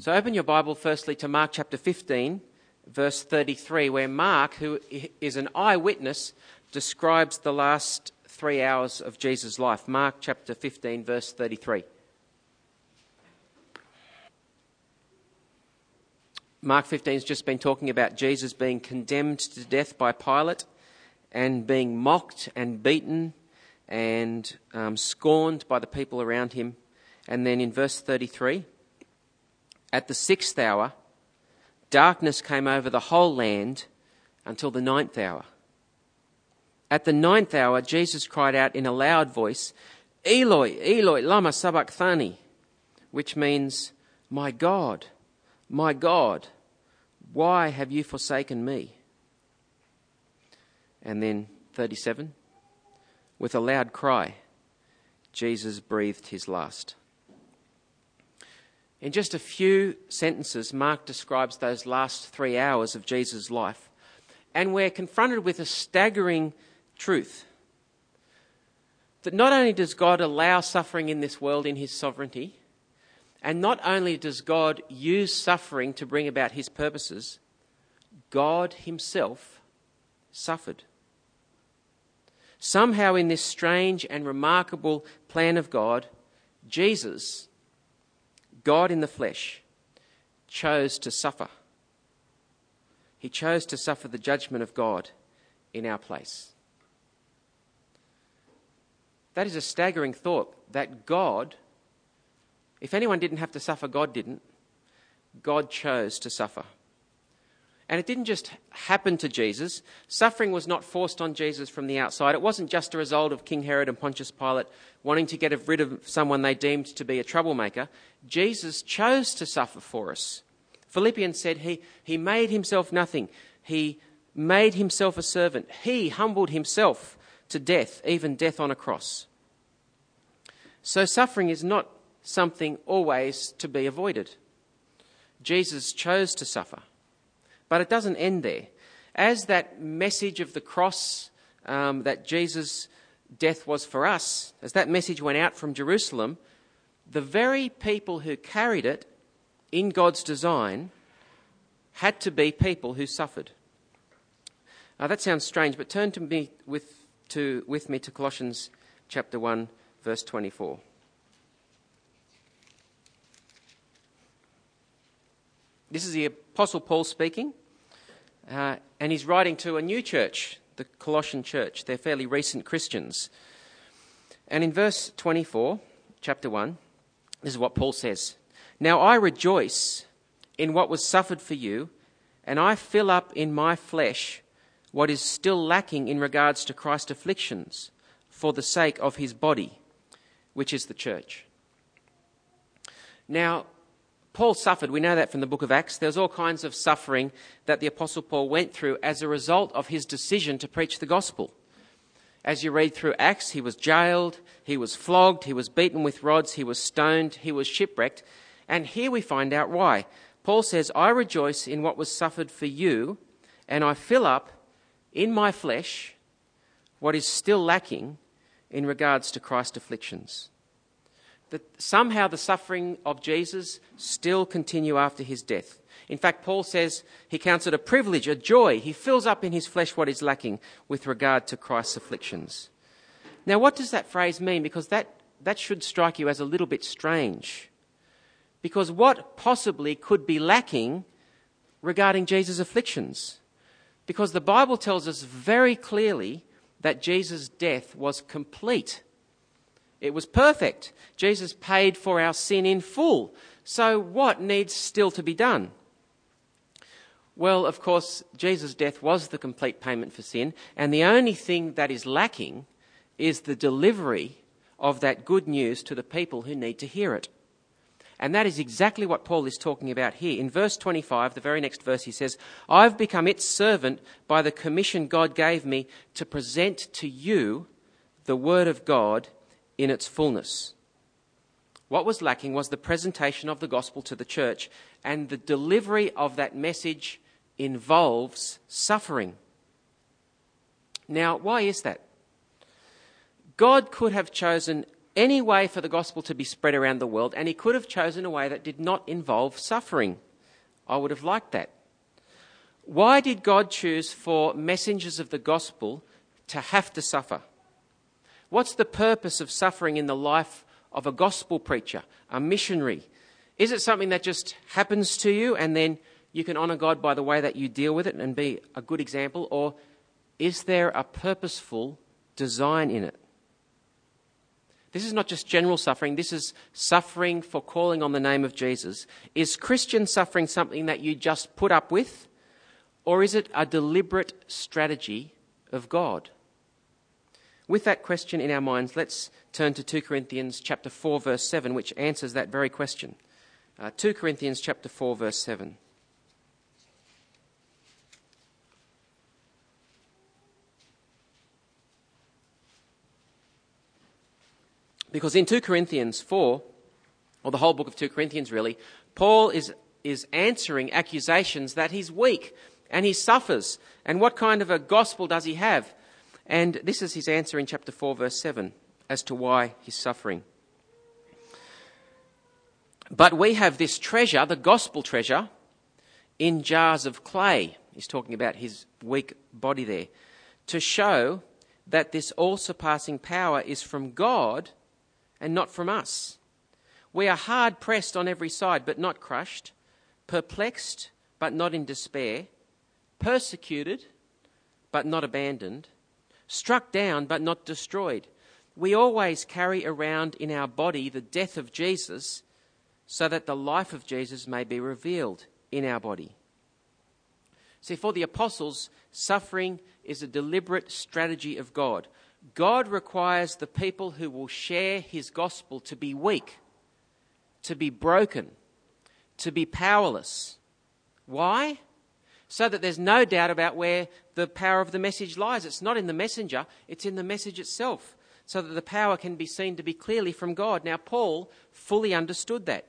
So open your Bible firstly to Mark chapter 15, verse 33, where Mark, who is an eyewitness, describes the last three hours of Jesus' life. Mark chapter 15, verse 33. Mark 15 has just been talking about Jesus being condemned to death by Pilate and being mocked and beaten and um, scorned by the people around him. And then in verse 33, at the sixth hour, darkness came over the whole land until the ninth hour. At the ninth hour, Jesus cried out in a loud voice, Eloi, Eloi, lama sabachthani, which means, My God, my God, why have you forsaken me? And then 37, with a loud cry, Jesus breathed his last. In just a few sentences, Mark describes those last three hours of Jesus' life. And we're confronted with a staggering truth that not only does God allow suffering in this world in his sovereignty, and not only does God use suffering to bring about his purposes, God himself suffered. Somehow, in this strange and remarkable plan of God, Jesus God in the flesh, chose to suffer. He chose to suffer the judgment of God in our place. That is a staggering thought that God, if anyone didn't have to suffer, God didn't. God chose to suffer. And it didn't just happen to Jesus. Suffering was not forced on Jesus from the outside. It wasn't just a result of King Herod and Pontius Pilate wanting to get rid of someone they deemed to be a troublemaker. Jesus chose to suffer for us. Philippians said he, he made himself nothing. He made himself a servant. He humbled himself to death, even death on a cross. So suffering is not something always to be avoided. Jesus chose to suffer. But it doesn't end there. As that message of the cross um, that Jesus' death was for us, as that message went out from Jerusalem, the very people who carried it in God's design had to be people who suffered. Now that sounds strange, but turn to me with, to, with me to Colossians chapter 1, verse 24. This is the Apostle Paul speaking, uh, and he's writing to a new church, the Colossian church. They're fairly recent Christians. And in verse 24, chapter 1, this is what Paul says Now I rejoice in what was suffered for you, and I fill up in my flesh what is still lacking in regards to Christ's afflictions for the sake of his body, which is the church. Now, Paul suffered. We know that from the book of Acts. There's all kinds of suffering that the Apostle Paul went through as a result of his decision to preach the gospel. As you read through Acts, he was jailed, he was flogged, he was beaten with rods, he was stoned, he was shipwrecked. And here we find out why. Paul says, I rejoice in what was suffered for you, and I fill up in my flesh what is still lacking in regards to Christ's afflictions that somehow the suffering of Jesus still continue after his death. In fact, Paul says he counts it a privilege, a joy. He fills up in his flesh what is lacking with regard to Christ's afflictions. Now, what does that phrase mean? Because that, that should strike you as a little bit strange. Because what possibly could be lacking regarding Jesus' afflictions? Because the Bible tells us very clearly that Jesus' death was complete. It was perfect. Jesus paid for our sin in full. So, what needs still to be done? Well, of course, Jesus' death was the complete payment for sin, and the only thing that is lacking is the delivery of that good news to the people who need to hear it. And that is exactly what Paul is talking about here. In verse 25, the very next verse, he says, I've become its servant by the commission God gave me to present to you the word of God in its fullness. What was lacking was the presentation of the gospel to the church, and the delivery of that message involves suffering. Now, why is that? God could have chosen any way for the gospel to be spread around the world, and he could have chosen a way that did not involve suffering. I would have liked that. Why did God choose for messengers of the gospel to have to suffer? What's the purpose of suffering in the life of a gospel preacher, a missionary? Is it something that just happens to you and then you can honour God by the way that you deal with it and be a good example? Or is there a purposeful design in it? This is not just general suffering, this is suffering for calling on the name of Jesus. Is Christian suffering something that you just put up with? Or is it a deliberate strategy of God? With that question in our minds, let's turn to 2 Corinthians chapter 4 verse 7 which answers that very question. Uh, 2 Corinthians chapter 4 verse 7. Because in 2 Corinthians 4, or the whole book of 2 Corinthians really, Paul is, is answering accusations that he's weak and he suffers. And what kind of a gospel does he have? And this is his answer in chapter 4, verse 7, as to why he's suffering. But we have this treasure, the gospel treasure, in jars of clay. He's talking about his weak body there. To show that this all surpassing power is from God and not from us. We are hard pressed on every side, but not crushed, perplexed, but not in despair, persecuted, but not abandoned, struck down, but not destroyed. We always carry around in our body the death of Jesus so that the life of Jesus may be revealed in our body. See, for the apostles, suffering is a deliberate strategy of God. God requires the people who will share his gospel to be weak, to be broken, to be powerless. Why? So that there's no doubt about where the power of the message lies. It's not in the messenger, it's in the message itself. So that the power can be seen to be clearly from God. Now, Paul fully understood that.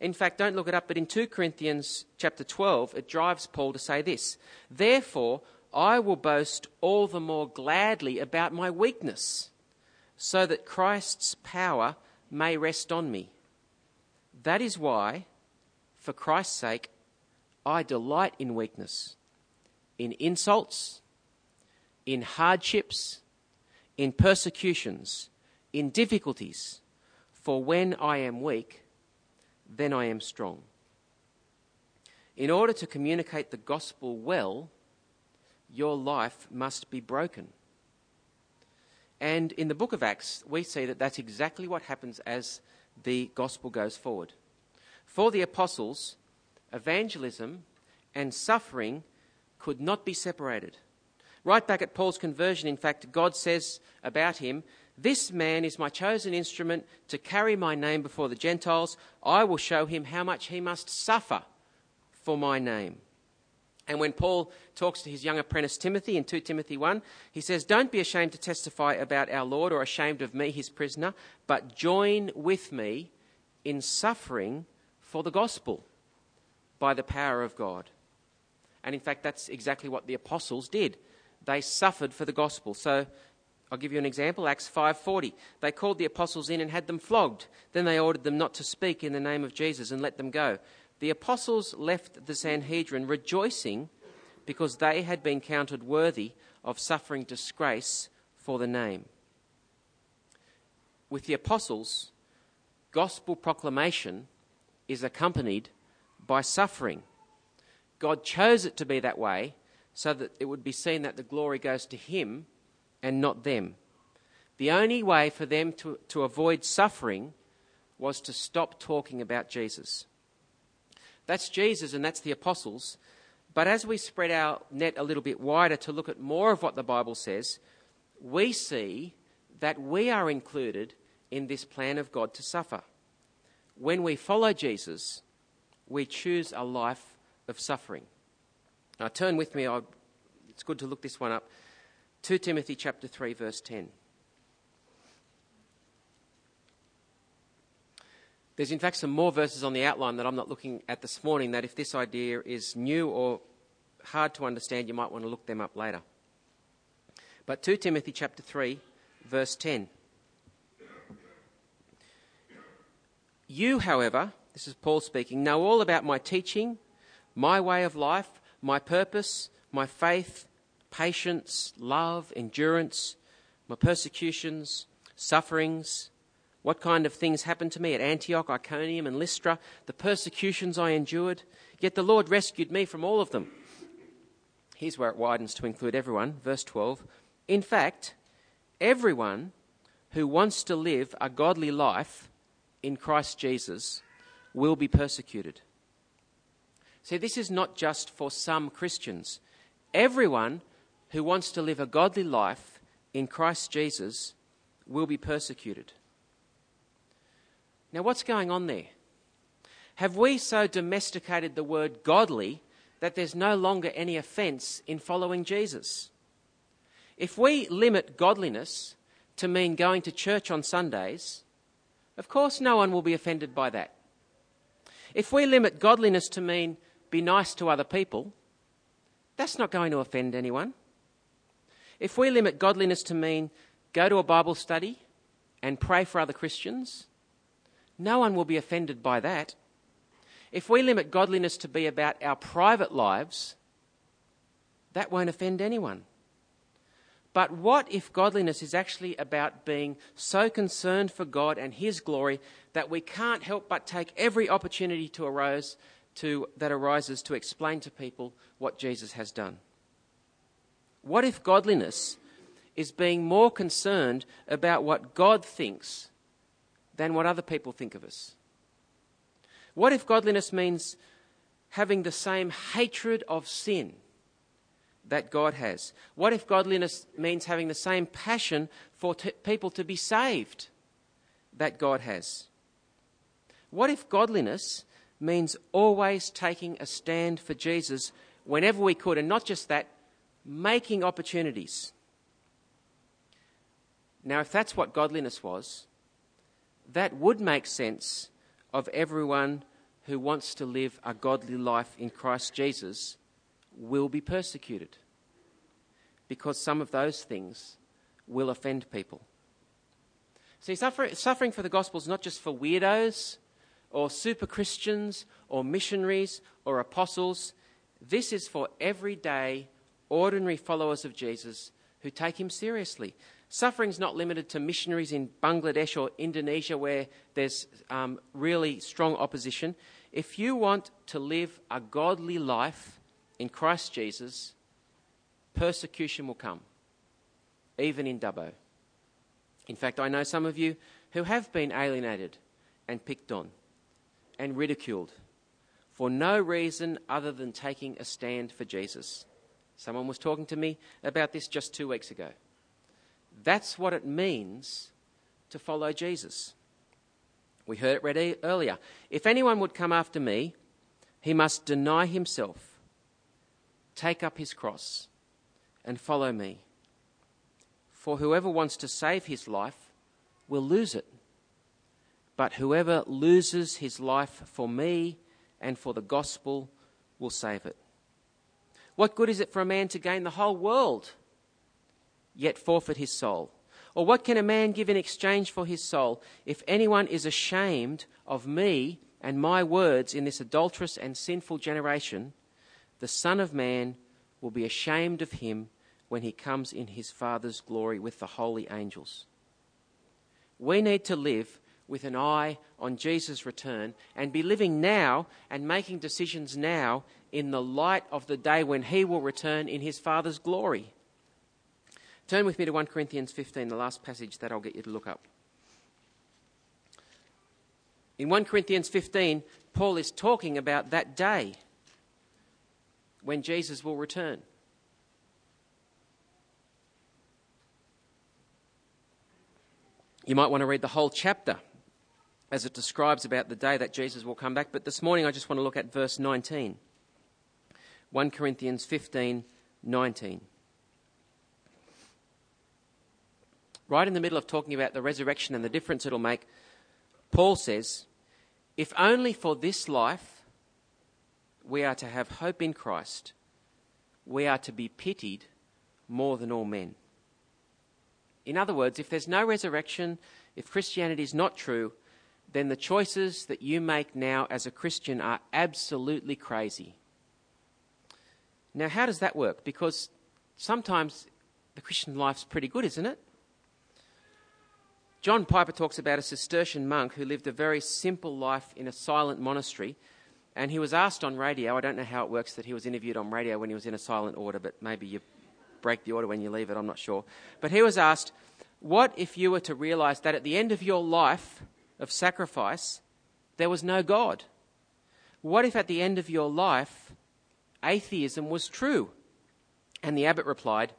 In fact, don't look it up, but in 2 Corinthians chapter 12, it drives Paul to say this Therefore, I will boast all the more gladly about my weakness, so that Christ's power may rest on me. That is why, for Christ's sake, I delight in weakness, in insults, in hardships, in persecutions, in difficulties. For when I am weak, then I am strong. In order to communicate the gospel well, your life must be broken. And in the book of Acts, we see that that's exactly what happens as the gospel goes forward. For the apostles, evangelism and suffering could not be separated. Right back at Paul's conversion, in fact, God says about him, This man is my chosen instrument to carry my name before the Gentiles. I will show him how much he must suffer for my name. And when Paul talks to his young apprentice Timothy in 2 Timothy 1, he says, Don't be ashamed to testify about our Lord or ashamed of me, his prisoner, but join with me in suffering for the gospel by the power of God. And in fact, that's exactly what the apostles did. They suffered for the gospel. So I'll give you an example, Acts 5:40. They called the apostles in and had them flogged. Then they ordered them not to speak in the name of Jesus and let them go the apostles left the Sanhedrin rejoicing because they had been counted worthy of suffering disgrace for the name. With the apostles, gospel proclamation is accompanied by suffering. God chose it to be that way so that it would be seen that the glory goes to Him and not them. The only way for them to, to avoid suffering was to stop talking about Jesus. That's Jesus and that's the apostles. But as we spread our net a little bit wider to look at more of what the Bible says, we see that we are included in this plan of God to suffer. When we follow Jesus, we choose a life of suffering. Now, turn with me, it's good to look this one up. 2 Timothy chapter 3 verse 10. There's, in fact, some more verses on the outline that I'm not looking at this morning that if this idea is new or hard to understand, you might want to look them up later. But 2 Timothy chapter 3, verse 10. You, however, this is Paul speaking, know all about my teaching, my way of life, my purpose, my faith, patience, love, endurance, my persecutions, sufferings, what kind of things happened to me at Antioch, Iconium, and Lystra, the persecutions I endured. Yet the Lord rescued me from all of them. Here's where it widens to include everyone. Verse 12. In fact, everyone who wants to live a godly life in Christ Jesus will be persecuted. See, this is not just for some Christians. Everyone who wants to live a godly life in Christ Jesus will be persecuted. Now, what's going on there? Have we so domesticated the word godly that there's no longer any offence in following Jesus? If we limit godliness to mean going to church on Sundays, of course no one will be offended by that. If we limit godliness to mean be nice to other people, that's not going to offend anyone. If we limit godliness to mean go to a Bible study and pray for other Christians, no one will be offended by that. If we limit godliness to be about our private lives, that won't offend anyone. But what if godliness is actually about being so concerned for God and His glory that we can't help but take every opportunity to arise to, that arises to explain to people what Jesus has done? What if godliness is being more concerned about what God thinks than what other people think of us? What if godliness means having the same hatred of sin that God has? What if godliness means having the same passion for t- people to be saved that God has? What if godliness means always taking a stand for Jesus whenever we could, and not just that, making opportunities? Now, if that's what godliness was, that would make sense of everyone who wants to live a godly life in Christ Jesus will be persecuted because some of those things will offend people. See, suffering for the gospel is not just for weirdos or super Christians or missionaries or apostles. This is for everyday, ordinary followers of Jesus who take him seriously. Suffering's not limited to missionaries in Bangladesh or Indonesia where there's um, really strong opposition. If you want to live a godly life in Christ Jesus, persecution will come, even in Dubbo. In fact, I know some of you who have been alienated and picked on and ridiculed for no reason other than taking a stand for Jesus. Someone was talking to me about this just two weeks ago. That's what it means to follow Jesus. We heard it read earlier. If anyone would come after me, he must deny himself, take up his cross, and follow me. For whoever wants to save his life will lose it. But whoever loses his life for me and for the gospel will save it. What good is it for a man to gain the whole world yet forfeit his soul? Or what can a man give in exchange for his soul? If anyone is ashamed of me and my words in this adulterous and sinful generation, the Son of Man will be ashamed of him when he comes in his Father's glory with the holy angels. We need to live with an eye on Jesus' return and be living now and making decisions now in the light of the day when he will return in his Father's glory. Turn with me to 1 Corinthians 15, the last passage that I'll get you to look up. In 1 Corinthians 15, Paul is talking about that day when Jesus will return. You might want to read the whole chapter as it describes about the day that Jesus will come back, but this morning I just want to look at verse 19. 1 Corinthians 15 19. right in the middle of talking about the resurrection and the difference it'll make, Paul says, If only for this life we are to have hope in Christ, we are to be pitied more than all men. In other words, if there's no resurrection, if Christianity is not true, then the choices that you make now as a Christian are absolutely crazy. Now, how does that work? Because sometimes the Christian life's pretty good, isn't it? John Piper talks about a Cistercian monk who lived a very simple life in a silent monastery. And he was asked on radio, I don't know how it works that he was interviewed on radio when he was in a silent order, but maybe you break the order when you leave it, I'm not sure. But he was asked, What if you were to realize that at the end of your life of sacrifice, there was no God? What if at the end of your life, atheism was true? And the abbot replied,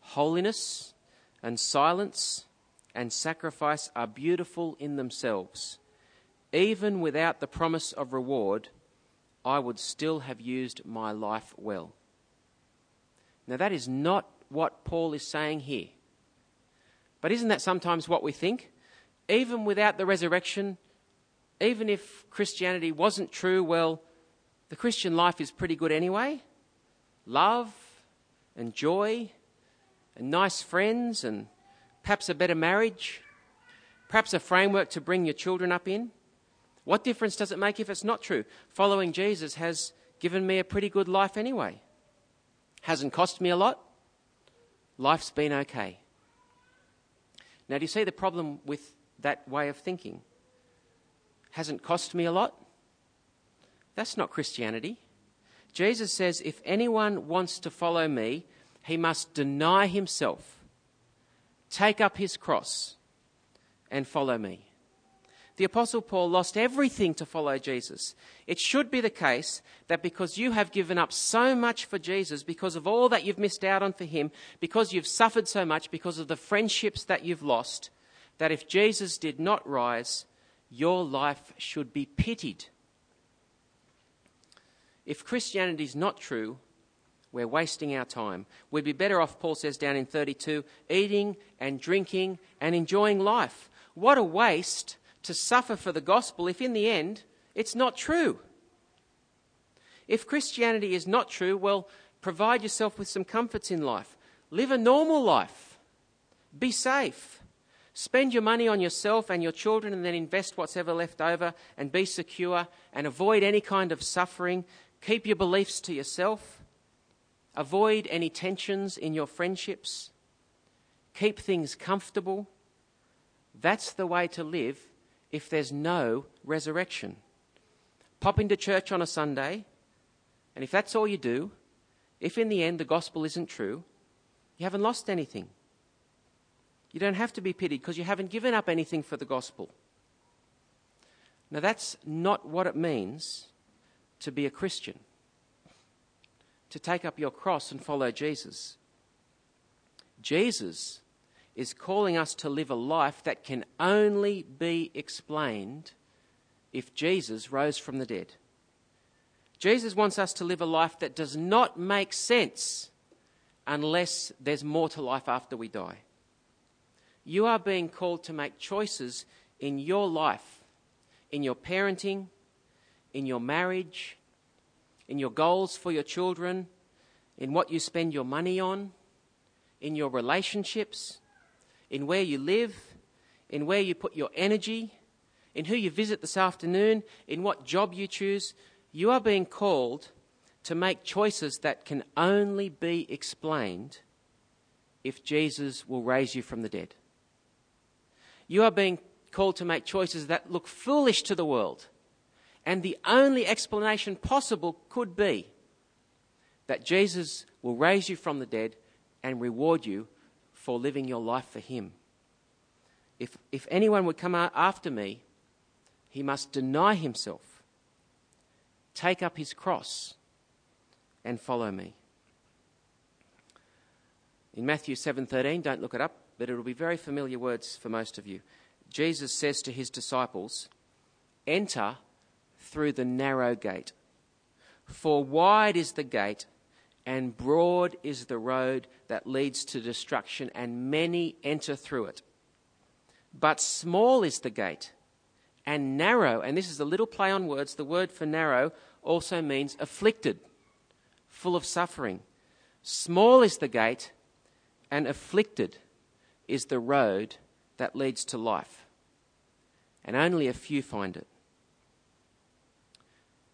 Holiness and silence and sacrifice are beautiful in themselves. Even without the promise of reward, I would still have used my life well. Now, that is not what Paul is saying here. But isn't that sometimes what we think? Even without the resurrection, even if Christianity wasn't true, well, the Christian life is pretty good anyway. Love and joy and nice friends and perhaps a better marriage, perhaps a framework to bring your children up in. What difference does it make if it's not true? Following Jesus has given me a pretty good life anyway. Hasn't cost me a lot. Life's been okay. Now, do you see the problem with that way of thinking? Hasn't cost me a lot? That's not Christianity. Jesus says if anyone wants to follow me, he must deny himself, take up his cross, and follow me the Apostle Paul lost everything to follow Jesus. It should be the case that because you have given up so much for Jesus, because of all that you've missed out on for him, because you've suffered so much, because of the friendships that you've lost, that if Jesus did not rise, your life should be pitied. If Christianity is not true, we're wasting our time. We'd be better off, Paul says down in 32, eating and drinking and enjoying life. What a waste to suffer for the gospel if in the end it's not true? If Christianity is not true, well, provide yourself with some comforts in life. Live a normal life. Be safe. Spend your money on yourself and your children and then invest what's ever left over and be secure and avoid any kind of suffering. Keep your beliefs to yourself. Avoid any tensions in your friendships. Keep things comfortable. That's the way to live if there's no resurrection. Pop into church on a Sunday, and if that's all you do, if in the end the gospel isn't true, you haven't lost anything. You don't have to be pitied because you haven't given up anything for the gospel. Now, that's not what it means to be a Christian, to take up your cross and follow Jesus. Jesus is calling us to live a life that can only be explained if Jesus rose from the dead. Jesus wants us to live a life that does not make sense unless there's more to life after we die. You are being called to make choices in your life, in your parenting, in your marriage, in your goals for your children, in what you spend your money on, in your relationships in where you live, in where you put your energy, in who you visit this afternoon, in what job you choose, you are being called to make choices that can only be explained if Jesus will raise you from the dead. You are being called to make choices that look foolish to the world. And the only explanation possible could be that Jesus will raise you from the dead and reward you for living your life for Him. If, if anyone would come after me, he must deny himself, take up his cross, and follow me. In Matthew 7:13, don't look it up, but it'll be very familiar words for most of you. Jesus says to his disciples, "Enter through the narrow gate, for wide is the gate and broad is the road that leads to destruction, and many enter through it. But small is the gate, and narrow, and this is a little play on words, the word for narrow also means afflicted, full of suffering. Small is the gate, and afflicted is the road that leads to life. and only a few find it.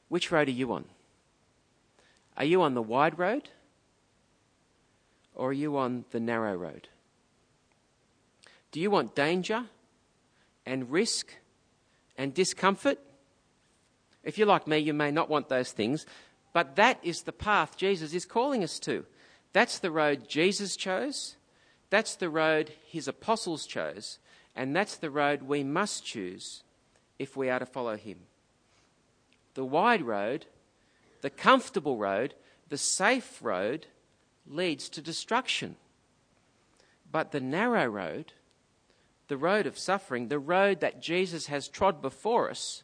Which road are you on? Are you on the wide road or are you on the narrow road? Do you want danger and risk and discomfort? If you're like me, you may not want those things, but that is the path Jesus is calling us to. That's the road Jesus chose, that's the road his apostles chose, and that's the road we must choose if we are to follow him. The wide road, the comfortable road, the safe road leads to destruction. But the narrow road, the road of suffering, the road that Jesus has trod before us,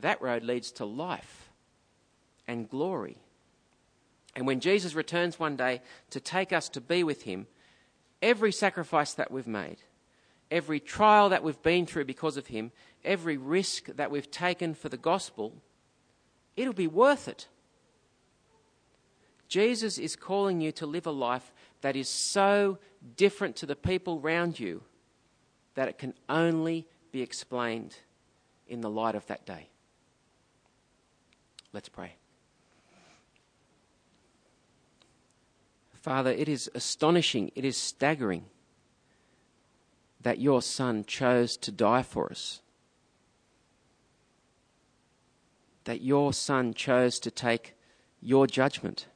that road leads to life and glory. And when Jesus returns one day to take us to be with him, every sacrifice that we've made, every trial that we've been through because of him, every risk that we've taken for the gospel, it'll be worth it. Jesus is calling you to live a life that is so different to the people around you that it can only be explained in the light of that day. Let's pray. Father, it is astonishing, it is staggering that your Son chose to die for us. That your Son chose to take your judgment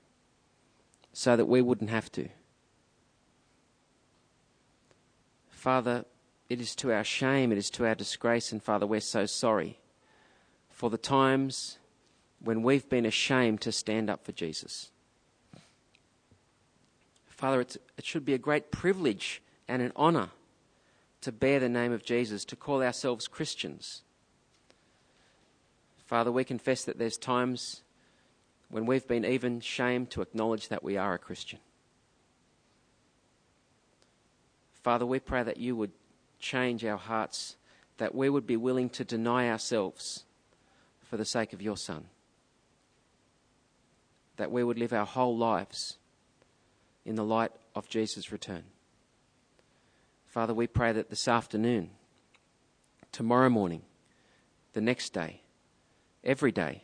so that we wouldn't have to. Father, it is to our shame, it is to our disgrace, and Father, we're so sorry for the times when we've been ashamed to stand up for Jesus. Father, it should be a great privilege and an honour to bear the name of Jesus, to call ourselves Christians. Father, we confess that there's times when we've been even shamed to acknowledge that we are a Christian. Father, we pray that you would change our hearts, that we would be willing to deny ourselves for the sake of your Son, that we would live our whole lives in the light of Jesus' return. Father, we pray that this afternoon, tomorrow morning, the next day, every day,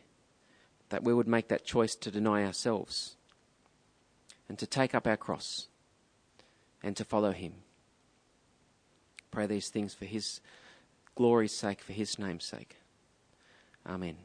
that we would make that choice to deny ourselves and to take up our cross and to follow Him. Pray these things for His glory's sake, for His name's sake. Amen.